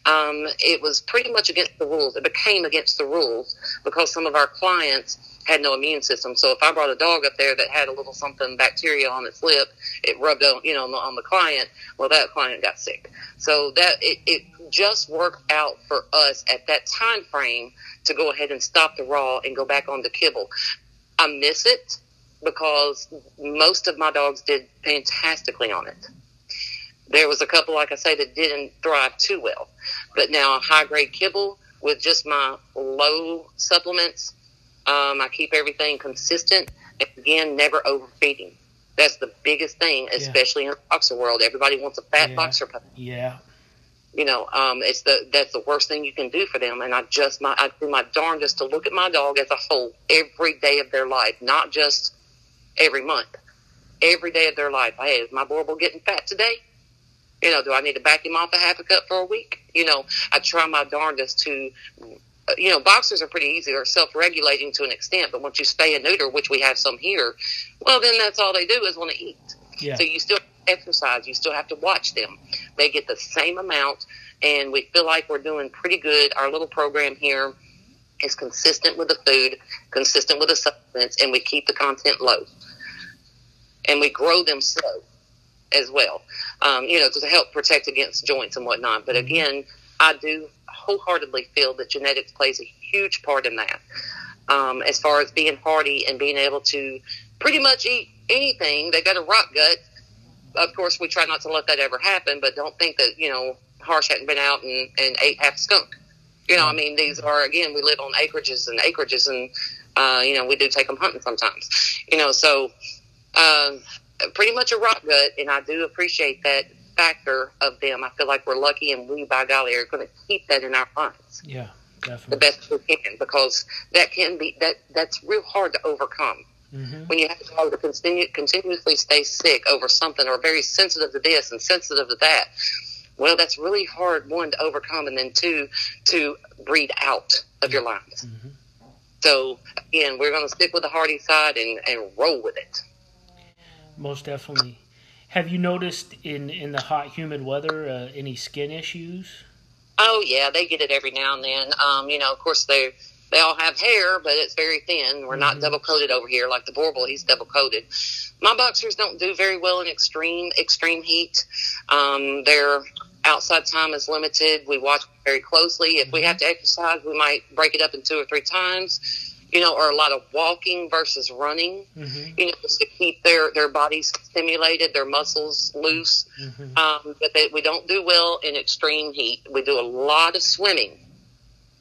um, it was pretty much against the rules. It became against the rules because some of our clients had no immune system. So if I brought a dog up there that had a little something bacteria on its lip, it rubbed on, you know, on the, on the client. Well, that client got sick. So that it, it just worked out for us at that time frame to go ahead and stop the raw and go back on the kibble. I miss it because most of my dogs did fantastically on it. There was a couple, like I say, that didn't thrive too well. But now a high grade kibble with just my low supplements, um, I keep everything consistent. And again, never overfeeding. That's the biggest thing, especially in the boxer world. Everybody wants a fat Yeah. boxer puppy Yeah. you know, um, it's the that's the worst thing you can do for them. And I just my I do my darndest to look at my dog as a whole every day of their life, not just every month, every day of their life. Hey, is my Boerboel getting fat today? You know, do I need to back him off a half a cup for a week? You know, I try my darndest to. You know, boxers are pretty easy or self-regulating to an extent, but once you spay and neuter, which we have some here, well, then that's all they do is want to eat. Yeah. So you still exercise. You still have to watch them. They get the same amount, and we feel like we're doing pretty good. Our little program here is consistent with the food, consistent with the supplements, and we keep the content low. And we grow them slow as well, um, you know, to help protect against joints and whatnot. But again, I do wholeheartedly feel that genetics plays a huge part in that. Um, as far as being hardy and being able to pretty much eat anything, they got a rock gut. Of course, we try not to let that ever happen, but don't think that, you know, Harsh hadn't been out and, and ate half skunk. You know, I mean, these are again, we live on acreages and acreages, and uh, you know, we do take them hunting sometimes. You know, so uh, pretty much a rock gut, and I do appreciate that factor of them. I feel like we're lucky, and we, by golly, are going to keep that in our lives Yeah, the best we can because that can be that that's real hard to overcome hmm when you have dog to continue continuously stay sick over something or very sensitive to this and sensitive to that. Well, that's really hard one to overcome, and then two to breed out of your lines. Mhm. So again, we're going to stick with the hardy side and, and roll with it. Most definitely. Have you noticed in in the hot, humid weather uh, any skin issues? Oh yeah, they get it every now and then. Um, you know, of course they they all have hair, but it's very thin. We're not Mhm. double coated over here like the Boerboel. He's double coated. My boxers don't do very well in extreme extreme heat. Um, their outside time is limited. We watch very closely. If we have to exercise, we might break it up in two or three times. You know, or a lot of walking versus running. hmm You know, just to keep their their bodies stimulated, their muscles loose hmm um, but that we don't do well in extreme heat. We do a lot of swimming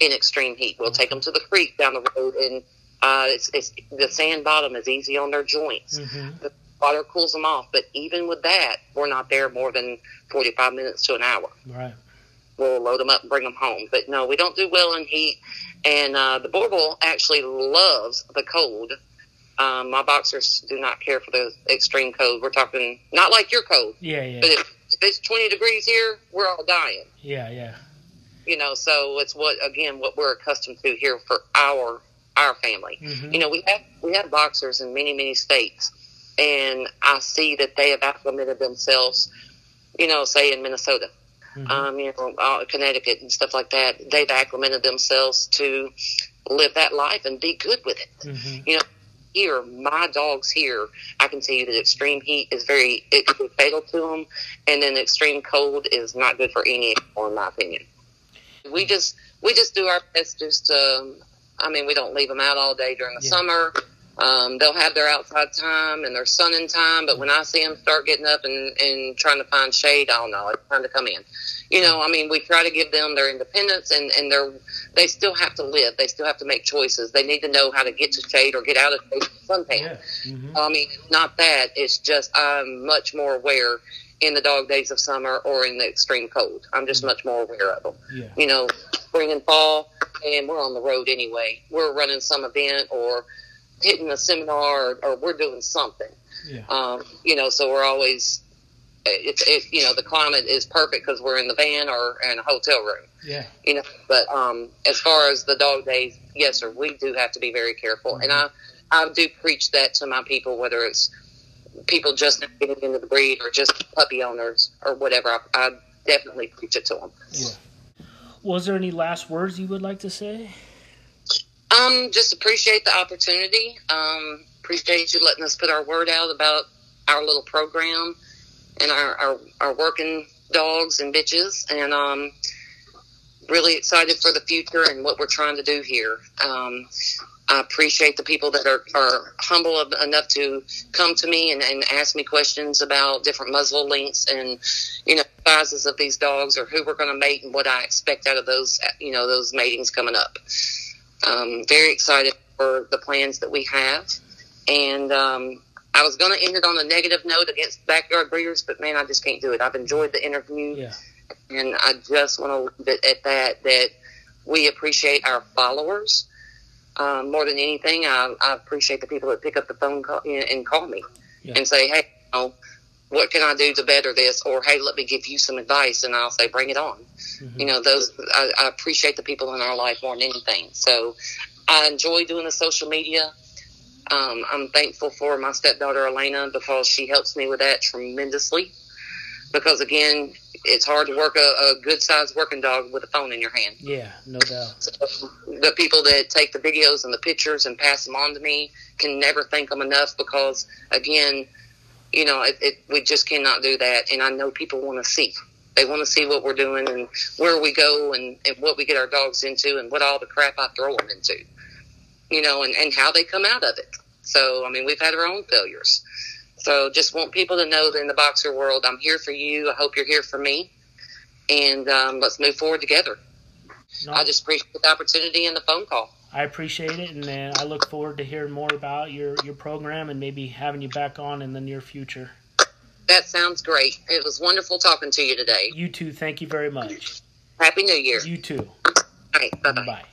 in extreme heat. We'll take them to the creek down the road, and uh, it's, it's the sand bottom is easy on their joints. hmm The water cools them off, but even with that, we're not there more than forty-five minutes to an hour. Right. We'll load them up and bring them home. But no, we don't do well in heat. And uh, the Boerboel actually loves the cold. Um, my boxers do not care for the extreme cold. We're talking not like your cold. Yeah, yeah, But if, if it's 20 degrees here, we're all dying. yeah, yeah. You know, so it's what again what we're accustomed to here for our our family. hmm You know, we have we have boxers in many many states, and I see that they have acclimated themselves. You know, say in Minnesota, hmm um, you know, uh, Connecticut and stuff like that. They've acclimated themselves to live that life and be good with it hmm You know, here, my dogs here, I can tell you that extreme heat is very it can be fatal to them, and then extreme cold is not good for any animal, in my opinion. We just we just do our best. Just um, I mean, we don't leave them out all day during the Yeah. summer. Um, they'll have their outside time and their sunning time, but when I see them start getting up and, and trying to find shade, I don't know, it's time to come in. You know, I mean, we try to give them their independence and, and their, they still have to live. They still have to make choices. They need to know how to get to shade or get out of shade suntan. Yeah. hmm I mean, not that. It's just I'm much more aware in the dog days of summer or in the extreme cold. I'm just much more aware of them. Yeah. You know, spring and fall, and we're on the road anyway. We're running some event or hitting a seminar or, or we're doing something. Yeah. Um, you know, so we're always. It's it, you know the climate is perfect because we're in the van or in a hotel room Yeah. you know. But um, as far as the dog days, yes, sir, we do have to be very careful, and I I do preach that to my people, whether it's people just getting into the breed or just puppy owners or whatever. I, I definitely preach it to them. Yeah. Was there any last words you would like to say? Um, just appreciate the opportunity. Um, appreciate you letting us put our word out about our little program and our, our, our working dogs and bitches. And um, really excited for the future and what we're trying to do here. Um, I appreciate the people that are, are humble enough to come to me and, and ask me questions about different muzzle lengths and, you know, sizes of these dogs or who we're going to mate and what I expect out of those, you know, those matings coming up. Um, very excited for the plans that we have. And um, I was going to end it on a negative note against backyard breeders, but man, I just can't do it. I've enjoyed the interview, Yeah. and I just want to leave it at that. That we appreciate our followers um, more than anything. I, I appreciate the people that pick up the phone call and, and call me Yeah. and say, "Hey, you know, what can I do to better this?" Or, "Hey, let me give you some advice," and I'll say, "Bring it on." Mhm. You know, those I, I appreciate the people in our life more than anything. So I enjoy doing the social media. Um, I'm thankful for my stepdaughter Elena because she helps me with that tremendously. Because again, it's hard to work a, a good sized working dog with a phone in your hand. Yeah. No doubt. So the people that take the videos and the pictures and pass them on to me can never thank them enough because again, you know, it, it, we just cannot do that. And I know people want to see. They want to see what we're doing and where we go and, and what we get our dogs into and what all the crap I throw them into, you know, and, and how they come out of it. So, I mean, we've had our own failures. So just want people to know that in the boxer world, I'm here for you. I hope you're here for me. And um, let's move forward together. No, I just appreciate the opportunity and the phone call. I appreciate it, and uh, I look forward to hearing more about your your program and maybe having you back on in the near future. That sounds great. It was wonderful talking to you today. You too. Thank you very much. Happy New Year. You too. All right, bye bye. Bye.